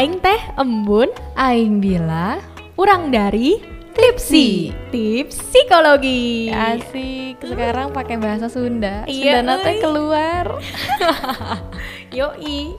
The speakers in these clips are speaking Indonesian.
Aing teh embun, Aing bila urang dari Tipsi, tips psikologi. asik sekarang pakai bahasa Sunda. Iya, Sunda teh keluar. Yoi.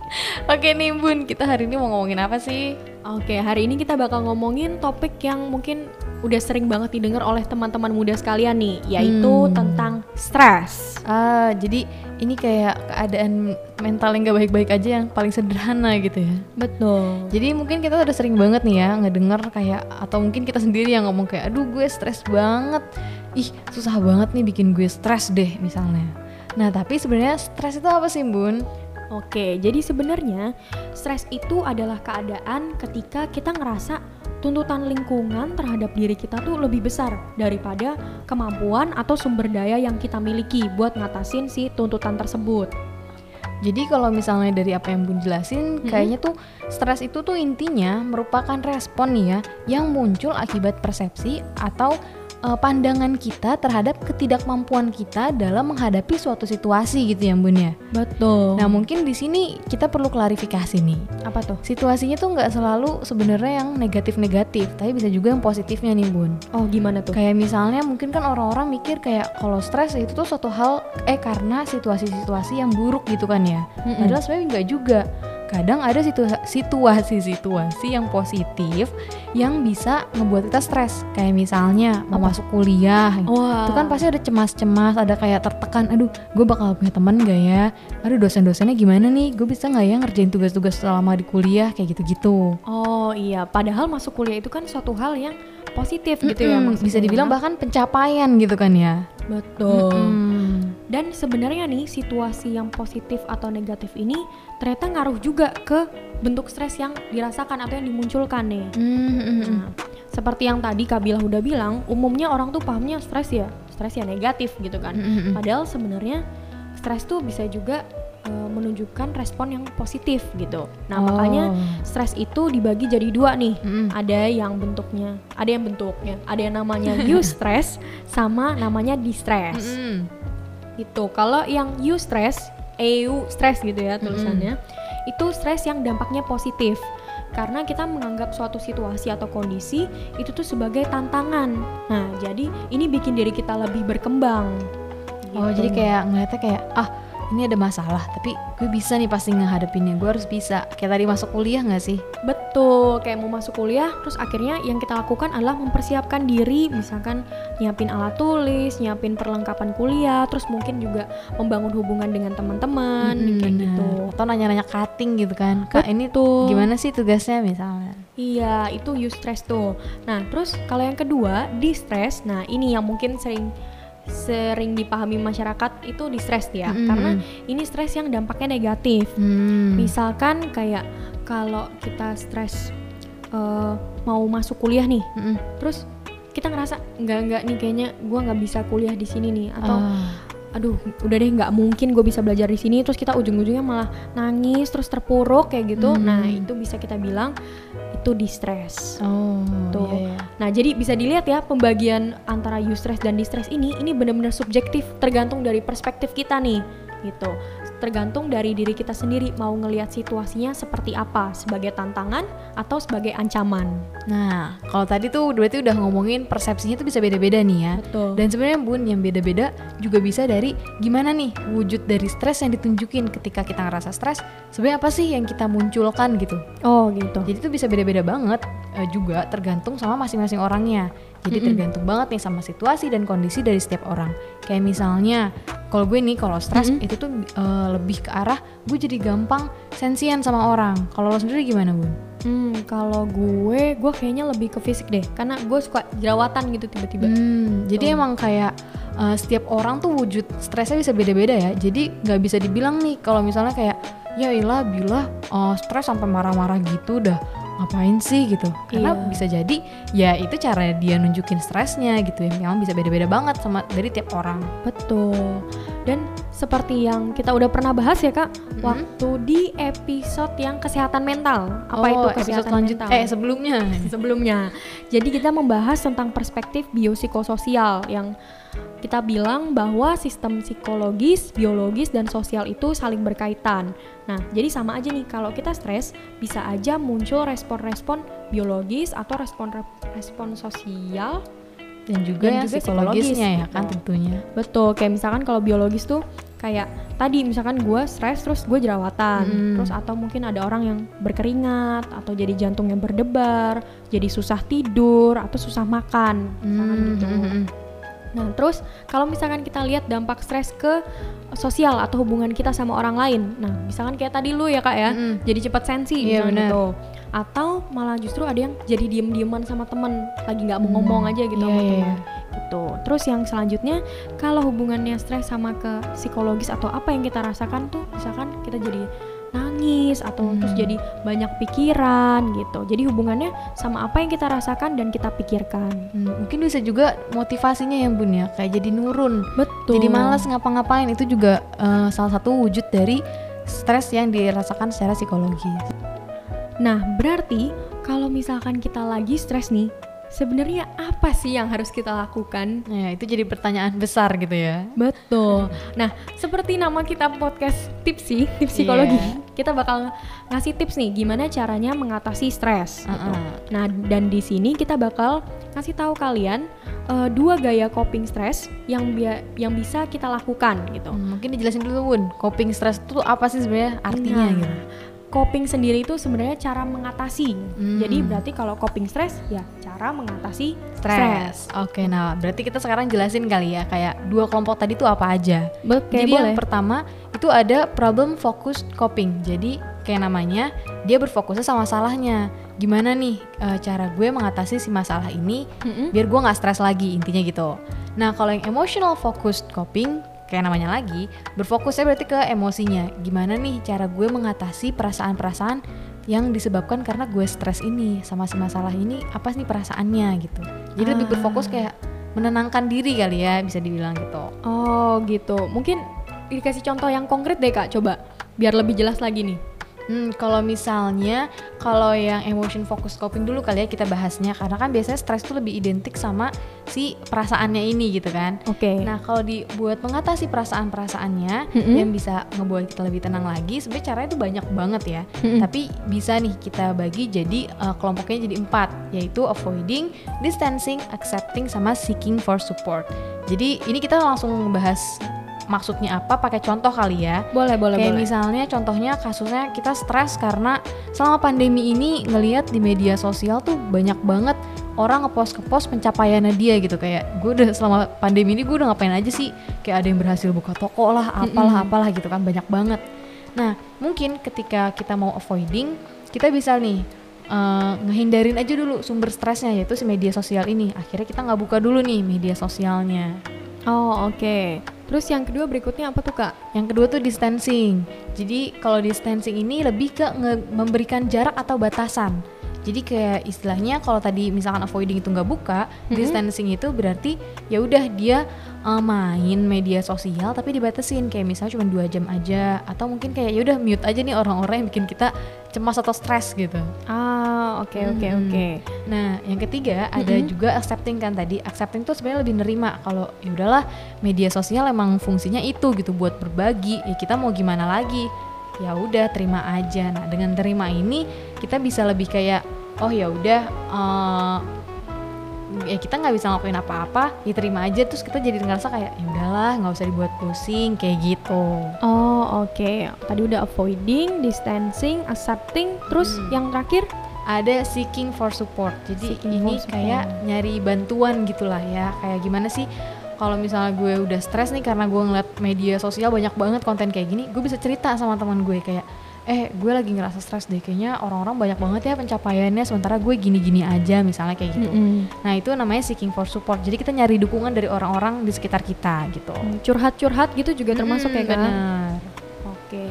Oke nih Bun, kita hari ini mau ngomongin apa sih? Oke, hari ini kita bakal ngomongin topik yang mungkin udah sering banget didengar oleh teman-teman muda sekalian nih, yaitu Hmm. tentang stres. Ah, jadi ini kayak keadaan mental yang gak baik-baik aja yang paling sederhana gitu ya. Betul. Jadi mungkin kita udah sering banget nih ya ngedenger kayak atau mungkin kita sendiri yang ngomong kayak aduh gue stres banget. Ih, susah banget nih bikin gue stres deh misalnya. Nah, tapi sebenarnya stres itu apa sih, Bun? Oke, jadi sebenarnya stres itu adalah keadaan ketika kita ngerasa tuntutan lingkungan terhadap diri kita tuh lebih besar daripada kemampuan atau sumber daya yang kita miliki buat ngatasin si tuntutan tersebut. Jadi kalau misalnya dari apa yang Bun jelasin, Mm-mm. kayaknya tuh stres itu tuh intinya merupakan respon nih ya yang muncul akibat persepsi atau eh, pandangan kita terhadap ketidakmampuan kita dalam menghadapi suatu situasi gitu ya Bun ya. Betul. Nah mungkin di sini kita perlu klarifikasi nih. apa tuh? Situasinya tuh nggak selalu sebenarnya yang negatif-negatif, tapi bisa juga yang positifnya nih Bun. Oh, gimana tuh? Kayak misalnya mungkin kan orang-orang mikir kayak kalau stres itu tuh suatu hal eh karena situasi-situasi yang buruk gitu kan ya. Mm-mm. Padahal sebenarnya nggak juga. Kadang ada situa- situasi-situasi yang positif yang bisa ngebuat kita stres. Kayak misalnya mau Apa? masuk kuliah. Wah. Itu kan pasti ada cemas-cemas, ada kayak tertekan. Aduh, gue bakal punya teman gak ya? Aduh, dosen-dosennya gimana nih? Gue bisa nggak ya ngerjain tugas-tugas selama di kuliah kayak gitu-gitu. Oh iya, padahal masuk kuliah itu kan suatu hal yang positif gitu ya maksudnya. bisa dibilang bahkan pencapaian gitu kan ya. betul. Mm-mm. Dan sebenarnya nih situasi yang positif atau negatif ini ternyata ngaruh juga ke bentuk stres yang dirasakan atau yang dimunculkan nih. Mm-mm. Nah, seperti yang tadi Kabila udah bilang, umumnya orang tuh pahamnya stres ya, stres ya negatif gitu kan. Mm-mm. Padahal sebenarnya stres tuh bisa juga eh, menunjukkan respon yang positif gitu. Nah, Oh. makanya stres itu dibagi jadi dua nih. Mm-mm. Ada yang bentuknya, ada yang bentuknya, ada yang namanya eustress sama namanya distress Mm-mm. Gitu. Kalau yang you stress, EU stress gitu ya tulisannya, itu stres yang dampaknya positif. Karena kita menganggap suatu situasi atau kondisi itu tuh sebagai tantangan. Nah, jadi ini bikin diri kita lebih berkembang. Oh Gitu. jadi kayak ngeliatnya kayak ah ini ada masalah tapi gue bisa nih pasti ngehadapinnya gue harus bisa kayak tadi masuk kuliah nggak sih Betul, kayak mau masuk kuliah, terus akhirnya yang kita lakukan adalah mempersiapkan diri, misalkan nyiapin alat tulis, nyiapin perlengkapan kuliah, terus mungkin juga membangun hubungan dengan teman-teman, Mm-mm, kayak bener. gitu. atau nanya-nanya cutting gitu kan kak ini Betul. gimana sih tugasnya misalnya Iya, itu eustress tuh. Nah, terus kalau yang kedua, distress. Nah, ini yang mungkin sering sering dipahami masyarakat itu distress ya, Mm-mm. karena ini stres yang dampaknya negatif. hmm. Misalkan kayak kalau kita stres eh, mau masuk kuliah nih, Mm-mm. terus kita ngerasa nggak nggak nih kayaknya gua nggak bisa kuliah di sini nih atau Ah. aduh udah deh nggak mungkin gue bisa belajar di sini terus kita ujung-ujungnya malah nangis terus terpuruk kayak gitu Hmm. nah itu bisa kita bilang itu distress oh Tuh. iya, iya. nah jadi bisa dilihat ya pembagian antara eustress dan distress ini ini benar-benar subjektif tergantung dari perspektif kita nih gitu tergantung dari diri kita sendiri mau ngelihat situasinya seperti apa sebagai tantangan atau sebagai ancaman nah kalau tadi tuh berarti udah ngomongin persepsinya tuh bisa beda-beda nih ya betul Dan sebenarnya bun yang beda-beda juga bisa dari gimana nih wujud dari stres yang ditunjukin ketika kita ngerasa stres. Sebenarnya apa sih yang kita munculkan gitu. oh gitu Jadi itu bisa beda-beda banget eh, juga tergantung sama masing-masing orangnya. Jadi Mm-mm. tergantung banget nih sama situasi dan kondisi dari setiap orang. Kayak misalnya kalau gue nih kalau stres Mm-mm. itu tuh eh, lebih ke arah gue jadi gampang sensian sama orang. Kalau lo sendiri gimana bun? Hmm, kalau gue, gue kayaknya lebih ke fisik deh, karena gue suka jerawatan gitu tiba-tiba. Hmm, Tuh. jadi emang kayak uh, setiap orang tuh wujud stresnya bisa beda-beda ya. Jadi nggak bisa dibilang nih kalau misalnya kayak ya ilah bila uh, stres sampai marah-marah gitu udah ngapain sih gitu. Karena Iya. bisa jadi ya itu cara dia nunjukin stresnya gitu ya. Memang bisa beda-beda banget sama dari tiap orang. Betul. Dan seperti yang kita udah pernah bahas ya kak, Mm-mm. waktu di episode yang kesehatan mental. Apa Oh, itu episode kesehatan selanjut- mental? Eh sebelumnya. sebelumnya. Jadi kita membahas tentang perspektif biopsikososial yang kita bilang bahwa sistem psikologis, biologis, dan sosial itu saling berkaitan. Nah, jadi sama aja nih, kalau kita stres, bisa aja muncul respon-respon biologis atau respon-respon sosial dan juga Dan yang juga psikologisnya psikologis, ya kan gitu. tentunya. Betul, kayak misalkan kalau biologis tuh kayak tadi misalkan gue stres terus gue jerawatan, Mm. terus atau mungkin ada orang yang berkeringat atau jadi jantungnya berdebar, jadi susah tidur atau susah makan, misalkan Hmm, gitu. hmm, hmm. Nah, terus kalau misalkan kita lihat dampak stres ke sosial atau hubungan kita sama orang lain. Nah, misalkan kayak tadi lu ya, Kak ya, Mm-mm. jadi cepat sensi Iya, misalkan benar. gitu. Atau malah justru ada yang jadi diem-dieman sama temen, lagi nggak mau ngomong aja gitu Iya, sama iya, temen. iya. Gitu. Terus yang selanjutnya, kalau hubungannya stres sama ke psikologis atau apa yang kita rasakan tuh, misalkan kita jadi nangis atau Hmm. terus jadi banyak pikiran gitu. Jadi hubungannya sama apa yang kita rasakan dan kita pikirkan. Hmm, mungkin bisa juga motivasinya ya bun ya kayak jadi nurun Betul. jadi malas ngapa-ngapain itu juga eh, salah satu wujud dari stres yang dirasakan secara psikologis Nah, berarti kalau misalkan kita lagi stres nih, sebenarnya apa sih yang harus kita lakukan? ya itu jadi pertanyaan besar gitu ya Betul. Nah, seperti nama kita podcast tipsi, tips psikologi, Iya. kita bakal ngasih tips nih gimana caranya mengatasi stres. gitu. Uh-uh. Nah, dan di sini kita bakal ngasih tahu kalian eh, dua gaya coping stres yang bia- yang bisa kita lakukan gitu. Hmm, mungkin dijelasin dulu bun coping stress itu apa sih sebenarnya artinya Nah, gitu Coping sendiri itu sebenarnya cara mengatasi. Hmm. Jadi berarti kalau coping stres ya cara mengatasi stres oke nah berarti kita sekarang jelasin kali ya kayak dua kelompok tadi tuh apa aja Oke, Jadi boleh. yang pertama itu ada problem focused coping. Jadi kayak namanya dia berfokusnya sama masalahnya. Gimana nih eh, cara gue mengatasi si masalah ini Mm-mm. biar gue nggak stres lagi intinya gitu. Nah kalau yang emotional focused coping kayak namanya lagi berfokusnya berarti ke emosinya. Gimana nih cara gue mengatasi perasaan-perasaan yang disebabkan karena gue stres ini sama si masalah ini apa sih perasaannya gitu. Jadi lebih Ah. berfokus kayak menenangkan diri kali ya bisa dibilang gitu. Oh gitu. Mungkin dikasih contoh yang konkret deh kak, coba biar lebih jelas lagi nih. Hmm, kalau misalnya kalau yang emotion focus coping dulu kali ya kita bahasnya karena kan biasanya stres itu lebih identik sama si perasaannya ini gitu kan. Oke. Nah, kalau dibuat mengatasi perasaan-perasaannya Mm-mm. yang bisa ngebuat kita lebih tenang lagi, sebenarnya caranya itu banyak banget ya. Mm-mm. Tapi bisa nih kita bagi jadi eh, kelompoknya jadi empat, yaitu avoiding, distancing, accepting, sama seeking for support. Jadi ini kita langsung membahas maksudnya apa pakai contoh kali ya. boleh boleh Kayak boleh. misalnya contohnya kasusnya kita stres karena selama pandemi ini ngelihat di media sosial tuh banyak banget orang ngepost ke post pencapaiannya dia gitu kayak gue udah selama pandemi ini gue udah ngapain aja sih kayak ada yang berhasil buka toko lah apalah Mm-mm. apalah gitu kan banyak banget. Nah mungkin ketika kita mau avoiding kita bisa nih eh, ngehindarin aja dulu sumber stresnya yaitu si media sosial ini akhirnya kita nggak buka dulu nih media sosialnya. Oh oke. Terus yang kedua berikutnya apa tuh kak? Yang kedua tuh distancing. Jadi kalau distancing ini lebih ke memberikan jarak atau batasan. Jadi kayak istilahnya kalau tadi misalkan avoiding itu nggak buka, Mhm. distancing itu berarti ya udah dia uh, main media sosial tapi dibatasin kayak misalnya cuma dua jam aja atau mungkin kayak ya udah mute aja nih orang-orang yang bikin kita cemas atau stres gitu. Ah oke oke Mhm. oke. Nah, yang ketiga ada Mm-mm. juga accepting kan tadi. Accepting tuh sebenarnya lebih nerima kalau ya udahlah media sosial emang fungsinya itu gitu buat berbagi. Ya kita mau gimana lagi? Ya udah terima aja. Nah, dengan terima ini kita bisa lebih kayak oh ya udah eh, ya kita nggak bisa ngelakuin apa-apa, ya terima aja terus kita jadi ngerasa kayak ya udahlah nggak usah dibuat pusing kayak gitu. Oh oke. Tadi udah avoiding, distancing, accepting. Terus Hmm. yang terakhir? ada seeking for support. Jadi Seeking ini support. kayak nyari bantuan gitulah ya. Kayak gimana sih kalau misalnya gue udah stres nih karena gue ngeliat media sosial banyak banget konten kayak gini, gue bisa cerita sama teman gue kayak eh gue lagi ngerasa stres deh kayaknya orang-orang banyak banget ya pencapaiannya sementara gue gini-gini aja misalnya kayak gitu. Mm-mm. Nah itu namanya seeking for support. Jadi kita nyari dukungan dari orang-orang di sekitar kita gitu. Hmm, Curhat-curhat gitu juga termasuk ya Mm, kan? bener. Oke.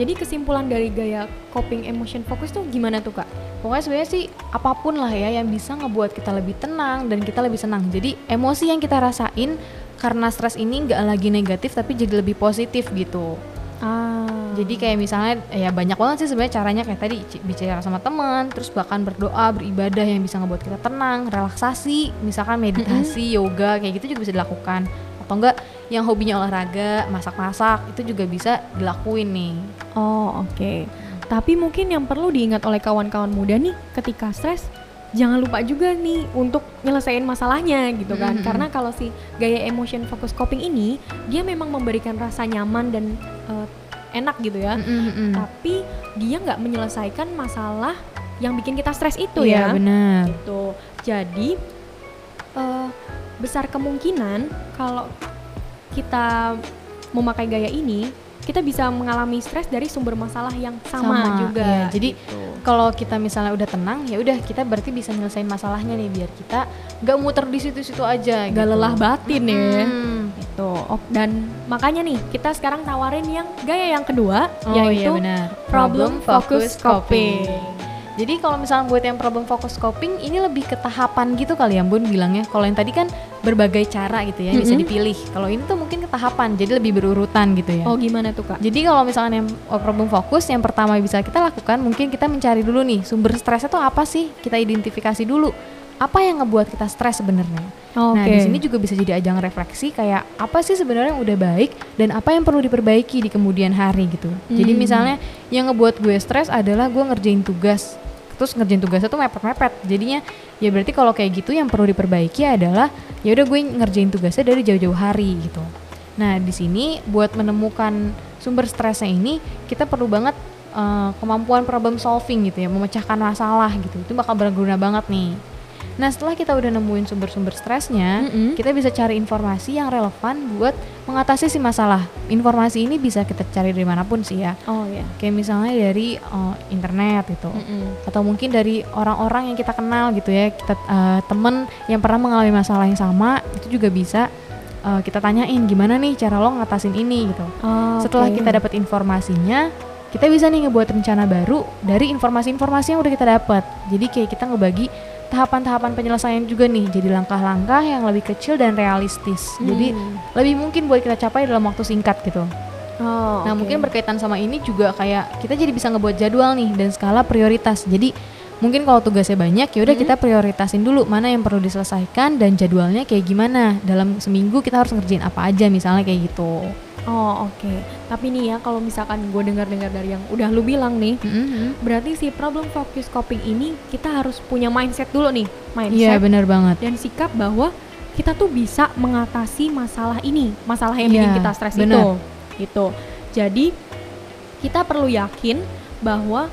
Jadi kesimpulan dari gaya coping emotion focus tuh gimana tuh kak? Pokoknya sebenarnya sih apa pun lah ya yang bisa ngebuat kita lebih tenang dan kita lebih senang. Jadi emosi yang kita rasain karena stres ini nggak lagi negatif tapi jadi lebih positif gitu. Ah. Jadi kayak misalnya ya banyak banget sih sebenarnya caranya kayak tadi bicara sama teman, terus bahkan berdoa, beribadah yang bisa ngebuat kita tenang, relaksasi, misalkan meditasi, yoga kayak gitu juga bisa dilakukan. Atau enggak yang hobinya olahraga, masak-masak itu juga bisa dilakuin nih. Oh, oke. Tapi mungkin yang perlu diingat oleh kawan-kawan muda nih ketika stres jangan lupa juga nih untuk nyelesain masalahnya gitu kan. Mhm. Karena kalau si gaya emotion focus coping ini dia memang memberikan rasa nyaman dan eh, enak gitu ya. Mm-mm-mm. Tapi dia nggak menyelesaikan masalah yang bikin kita stres itu Iya ya. benar. gitu. Jadi eh, besar kemungkinan kalau kita memakai gaya ini, kita bisa mengalami stres dari sumber masalah yang sama, Sama, juga. iya. Jadi, gitu. Kalau kita misalnya udah tenang, ya udah kita berarti bisa nyelesain masalahnya nih biar kita nggak muter di situ-situ aja. nggak gitu. lelah batin ya. Hmm. Gitu. Oh, dan makanya nih kita sekarang tawarin yang gaya yang kedua Oh iya yaitu benar. problem focus coping. Jadi kalau misalnya buat yang problem focus coping ini lebih ke tahapan gitu kali ya Bun bilangnya. Kalau yang tadi kan berbagai cara gitu ya bisa Mm-mm. dipilih. Kalau ini tuh mungkin ke tahapan jadi lebih berurutan gitu ya. Oh gimana tuh kak? Jadi kalau misalnya yang oh, problem fokus yang pertama bisa kita lakukan mungkin kita mencari dulu nih sumber stresnya tuh apa sih? Kita identifikasi dulu. Apa yang ngebuat kita stres sebenarnya? Nah, Oke. di sini juga bisa jadi ajang refleksi kayak apa sih sebenarnya yang udah baik dan apa yang perlu diperbaiki di kemudian hari gitu. Jadi Hmm. misalnya yang ngebuat gue stres adalah gue ngerjain tugas. Terus ngerjain tugasnya tuh mepet-mepet. Jadinya ya berarti kalau kayak gitu yang perlu diperbaiki adalah ya udah gue ngerjain tugasnya dari jauh-jauh hari gitu. Nah, di sini buat menemukan sumber stresnya ini kita perlu banget eh, kemampuan problem solving gitu ya, memecahkan masalah gitu. Itu bakal berguna banget nih. Nah, setelah kita udah nemuin sumber-sumber stresnya, Mm-mm. kita bisa cari informasi yang relevan buat mengatasi si masalah. Informasi ini bisa kita cari dari mana pun sih ya. Oh ya. Kayak misalnya dari eh, internet gitu. Mm-mm. Atau mungkin dari orang-orang yang kita kenal gitu ya. Kita eh, temen yang pernah mengalami masalah yang sama, itu juga bisa eh, kita tanyain gimana nih cara lo ngatasin ini gitu. Oh, Setelah kita dapat informasinya, kita bisa nih ngebuat rencana baru dari informasi-informasi yang udah kita dapat. Jadi kayak kita ngebagi tahapan-tahapan penyelesaian juga nih, jadi langkah-langkah yang lebih kecil dan realistis. Jadi Hmm. lebih mungkin buat kita capai dalam waktu singkat gitu. Oh, Nah oke. mungkin berkaitan sama ini juga kayak kita jadi bisa ngebuat jadwal nih dan skala prioritas. Jadi mungkin kalau tugasnya banyak ya udah Hmm. kita prioritasin dulu mana yang perlu diselesaikan dan jadwalnya kayak gimana. Dalam seminggu kita harus ngerjain apa aja misalnya kayak gitu. Oh oke. Tapi nih ya kalau misalkan gue dengar-dengar dari yang udah lu bilang nih, Mhm. berarti si problem focus coping ini kita harus punya mindset dulu nih, Iya mindset benar banget. dan sikap bahwa kita tuh bisa mengatasi masalah ini, masalah yang bikin Iya, kita stres itu, gitu. Jadi kita perlu yakin bahwa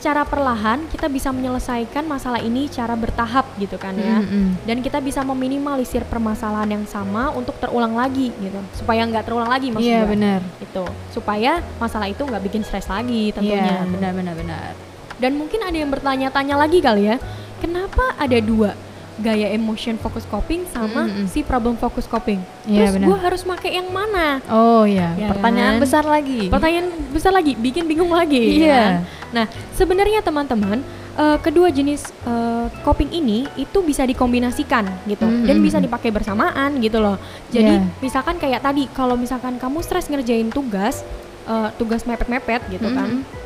secara perlahan kita bisa menyelesaikan masalah ini secara bertahap gitu kan ya. Mhm. Dan kita bisa meminimalisir permasalahan yang sama untuk terulang lagi gitu, supaya nggak terulang lagi maksud Iya gua benar. itu supaya masalah itu nggak bikin stres lagi tentunya Iya benar benar benar. dan mungkin ada yang bertanya-tanya lagi kali ya kenapa ada dua gaya emotion focus coping sama Mm-mm. si problem focus coping Iya, terus gue harus pakai yang mana Oh iya, Ya pertanyaan kan? besar lagi. pertanyaan besar lagi bikin bingung lagi ya Iya. kan? nah sebenarnya teman-teman eh, kedua jenis eh, coping ini itu bisa dikombinasikan gitu Mm, dan mm, bisa mm. dipakai bersamaan gitu loh jadi Iya. misalkan kayak tadi kalau misalkan kamu stres ngerjain tugas eh, tugas mepet-mepet gitu kan Mhm.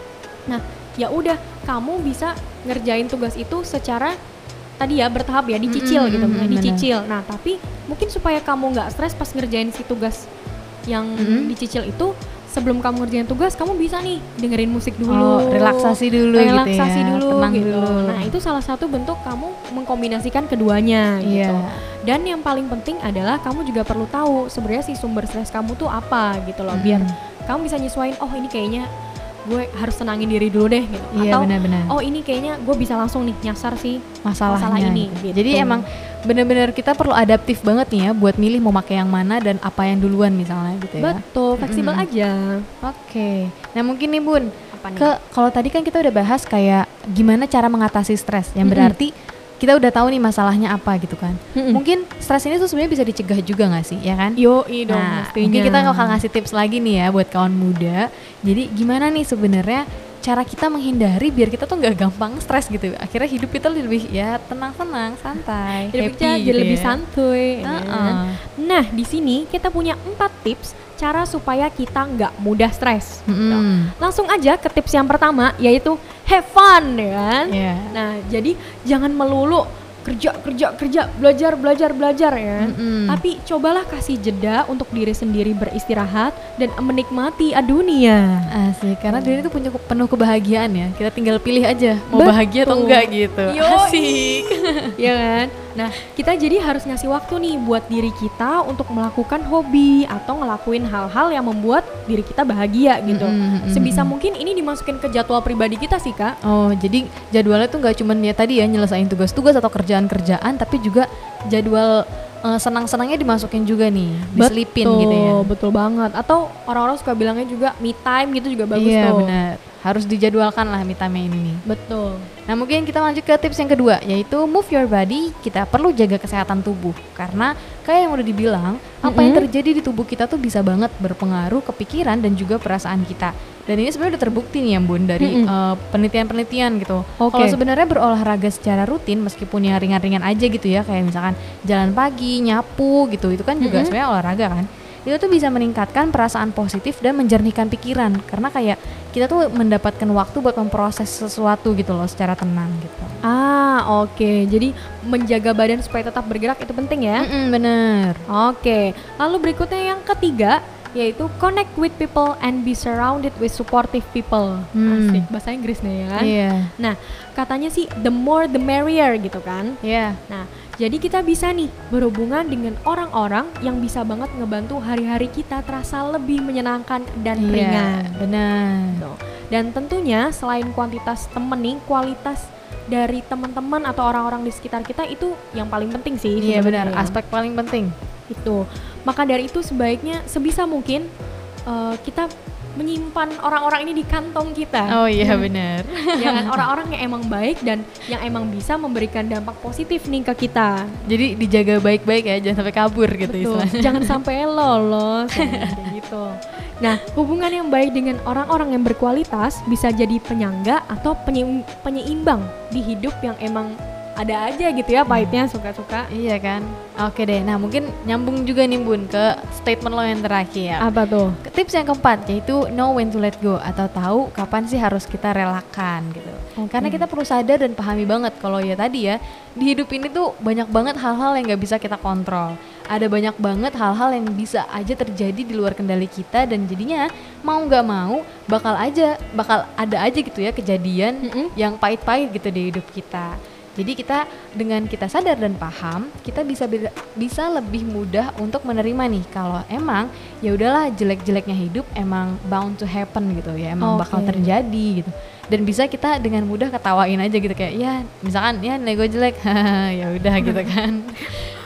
Nah, ya udah kamu bisa ngerjain tugas itu secara tadi ya bertahap ya dicicil Mm-mm, gitu, mm-mm, nah, benar. dicicil. Nah, tapi mungkin supaya kamu nggak stres pas ngerjain si tugas yang Mm-mm. dicicil itu sebelum kamu ngerjain tugas kamu bisa nih dengerin musik dulu, Oh, relaksasi dulu relaksasi gitu ya. dulu Tenang gitu. dulu. Nah, itu salah satu bentuk kamu mengkombinasikan keduanya Iya. gitu. Dan yang paling penting adalah kamu juga perlu tahu sebenarnya si sumber stres kamu tuh apa gitu loh, biar Mm-mm. kamu bisa nyesuaiin oh ini kayaknya gue harus tenangin diri dulu deh gitu Iya atau benar-benar. oh ini kayaknya gue bisa langsung nih nyasar sih masalahnya masalah ini, gitu. gitu. Jadi emang bener-bener kita perlu adaptif banget nih ya buat milih mau pakai yang mana dan apa yang duluan misalnya gitu ya. betul fleksibel Mm-mm. aja Oke. Nah mungkin nih Bun, apa nih ke kalau tadi kan kita udah bahas kayak gimana cara mengatasi stres, yang Mm-mm. berarti kita udah tahu nih masalahnya apa gitu kan. Mm-mm. Mungkin stres ini tuh sebenarnya bisa dicegah juga nggak sih, ya kan? yo dong Nah, pastinya. mungkin kita bakal ngasih tips lagi nih ya buat kawan muda. Jadi gimana nih sebenarnya cara kita menghindari biar kita tuh nggak gampang stres gitu. Akhirnya hidup kita lebih ya tenang-tenang, santai, Hidupnya happy jadi gitu lebih ya. santuy. Heeh. nah di sini kita punya empat tips cara supaya kita nggak mudah stres. gitu. Mm-mm. Langsung aja ke tips yang pertama yaitu have fun ya kan. Iya. Nah, jadi jangan melulu kerja kerja kerja belajar belajar belajar ya. Mm-mm. Tapi cobalah kasih jeda untuk diri sendiri beristirahat dan menikmati dunia. Asik, karena dunia itu punya penuh kebahagiaan ya. Kita tinggal pilih aja mau Betul. bahagia atau enggak gitu. Yoi. Asik. ya kan? Nah, kita jadi harus ngasih waktu nih buat diri kita untuk melakukan hobi atau ngelakuin hal-hal yang membuat diri kita bahagia gitu. Mm-mm, mm-mm, Sebisa mungkin ini dimasukin ke jadwal pribadi kita sih, Kak. Oh, jadi jadwalnya tuh nggak cuman ya tadi ya nyelesain tugas-tugas atau kerjaan-kerjaan, tapi juga jadwal eh, senang-senangnya dimasukin juga nih, diselipin Betul, gitu ya. Betul banget. Atau orang-orang suka bilangnya juga me time gitu juga bagus iya, tuh. benar. Harus dijadwalkan lah me time ini. Betul. Nah mungkin kita lanjut ke tips yang kedua yaitu move your body. Kita perlu jaga kesehatan tubuh karena kayak yang udah dibilang apa yang Mm-mm. terjadi di tubuh kita tuh bisa banget berpengaruh ke pikiran dan juga perasaan kita. Dan ini sebenarnya udah terbukti nih ya bun dari Mm-mm. eh, penelitian-penelitian gitu. Oke. Kalau sebenarnya berolahraga secara rutin meskipun yang ringan-ringan aja gitu ya kayak misalkan jalan pagi, nyapu gitu itu kan juga Mm-mm. sebenarnya olahraga kan. Itu tuh bisa meningkatkan perasaan positif dan menjernihkan pikiran karena kayak kita tuh mendapatkan waktu buat memproses sesuatu gitu loh secara tenang gitu. Ah, oke. Jadi menjaga badan supaya tetap bergerak itu penting ya. Mm-mm, bener. Oke, lalu berikutnya yang ketiga yaitu connect with people and be surrounded with supportive people. Hmm. Asik, bahasa Inggris nih ya kan. Iya. Nah, katanya sih the more the merrier gitu kan. Iya. Nah, jadi kita bisa nih berhubungan dengan orang-orang yang bisa banget ngebantu hari-hari kita terasa lebih menyenangkan dan Iya, ringan. benar. Gitu. Dan tentunya selain kuantitas temen nih, kualitas dari teman-teman atau orang-orang di sekitar kita itu yang paling penting sih. Iya benar, aspek paling penting. itu maka dari itu sebaiknya sebisa mungkin eh, kita menyimpan orang-orang ini di kantong kita Oh iya benar. kan? orang-orang yang emang baik dan yang emang bisa memberikan dampak positif nih ke kita Jadi dijaga baik-baik ya, jangan sampai kabur gitu Betul. istilahnya. jangan sampai lolos gitu nah hubungan yang baik dengan orang-orang yang berkualitas bisa jadi penyangga atau penyeim- penyeimbang di hidup yang emang ada aja gitu ya pahitnya suka-suka Iya kan? Oke deh. Nah, mungkin nyambung juga nih Bun ke statement lo yang terakhir. apa tuh Tips yang keempat yaitu know when to let go atau tahu kapan sih harus kita relakan gitu. Oke. Karena kita perlu sadar dan pahami banget kalau ya tadi ya di hidup ini tuh banyak banget hal-hal yang nggak bisa kita kontrol. Ada banyak banget hal-hal yang bisa aja terjadi di luar kendali kita dan jadinya mau nggak mau bakal aja bakal ada aja gitu ya kejadian Mm-mm. yang pahit-pahit gitu di hidup kita. Jadi kita dengan kita sadar dan paham, kita bisa bisa lebih mudah untuk menerima nih kalau emang ya udahlah jelek-jeleknya hidup emang bound to happen gitu ya, emang bakal Oke. terjadi gitu. Dan bisa kita dengan mudah ketawain aja gitu kayak ya misalkan ya nego jelek, ya udah gitu kan.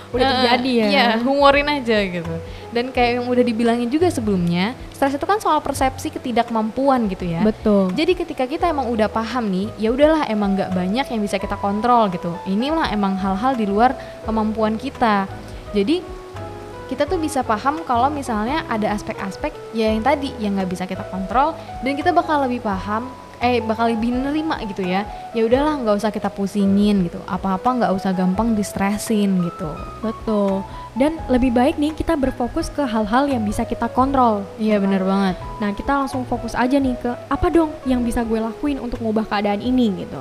udah terjadi ya Iya, humorin aja gitu. Dan kayak yang udah dibilangin juga sebelumnya, stres itu kan soal persepsi ketidakmampuan gitu ya. betul Jadi ketika kita emang udah paham nih, ya udahlah emang nggak banyak yang bisa kita kontrol gitu. Inilah emang hal-hal di luar kemampuan kita. Jadi kita tuh bisa paham kalau misalnya ada aspek-aspek ya yang tadi yang nggak bisa kita kontrol dan kita bakal lebih paham eh bakal lebih nerima gitu ya ya udahlah nggak usah kita pusingin gitu apa-apa nggak usah gampang distresin gitu Betul. Dan lebih baik nih kita berfokus ke hal-hal yang bisa kita kontrol. iya bener banget Nah, kita langsung fokus aja nih ke apa dong yang bisa gue lakuin untuk ngubah keadaan ini gitu.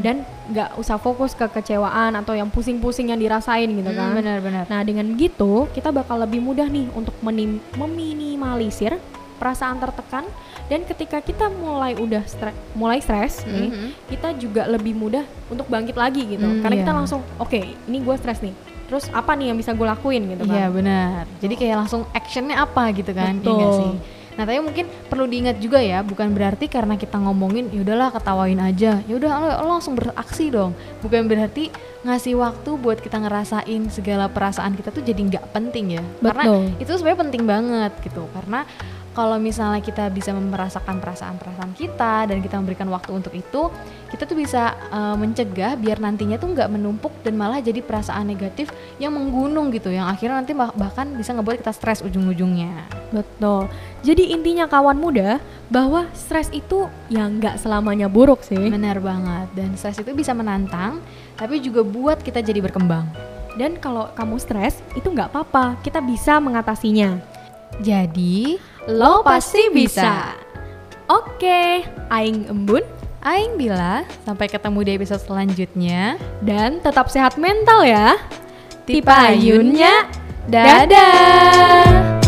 Dan nggak usah fokus ke kecewaan atau yang pusing-pusing yang dirasain gitu Mm, kan. benar-benar Nah, dengan begitu kita bakal lebih mudah nih untuk menim- meminimalisir perasaan tertekan dan ketika kita mulai udah stre- mulai stres nih, Mhm. kita juga lebih mudah untuk bangkit lagi gitu. Hmm, Karena iya. kita langsung oke, ini gue stres nih. Terus apa nih yang bisa gue lakuin gitu kan? Iya benar. Jadi kayak langsung actionnya apa gitu kan? Iya Betul. sih. Nah tapi mungkin perlu diingat juga ya, bukan berarti karena kita ngomongin ya udahlah ketawain aja, ya udah lo, lo langsung beraksi dong. Bukan berarti ngasih waktu buat kita ngerasain segala perasaan kita tuh jadi nggak penting ya. Karena Betul. itu sebenarnya penting banget gitu. Karena kalau misalnya kita bisa merasakan perasaan-perasaan kita dan kita memberikan waktu untuk itu, kita tuh bisa eh, mencegah biar nantinya tuh nggak menumpuk dan malah jadi perasaan negatif yang menggunung gitu, yang akhirnya nanti bah- bahkan bisa ngebuat kita stres ujung-ujungnya. Betul. Jadi intinya kawan muda bahwa stres itu ya nggak selamanya buruk sih. Benar banget. Dan stres itu bisa menantang, tapi juga buat kita jadi berkembang. Dan kalau kamu stres itu nggak apa-apa, kita bisa mengatasinya. Jadi, lo pasti bisa. Oke, aing embun Aing Bila, sampai ketemu di episode selanjutnya. dan tetap sehat mental ya. Tipa Ayunnya, dadah.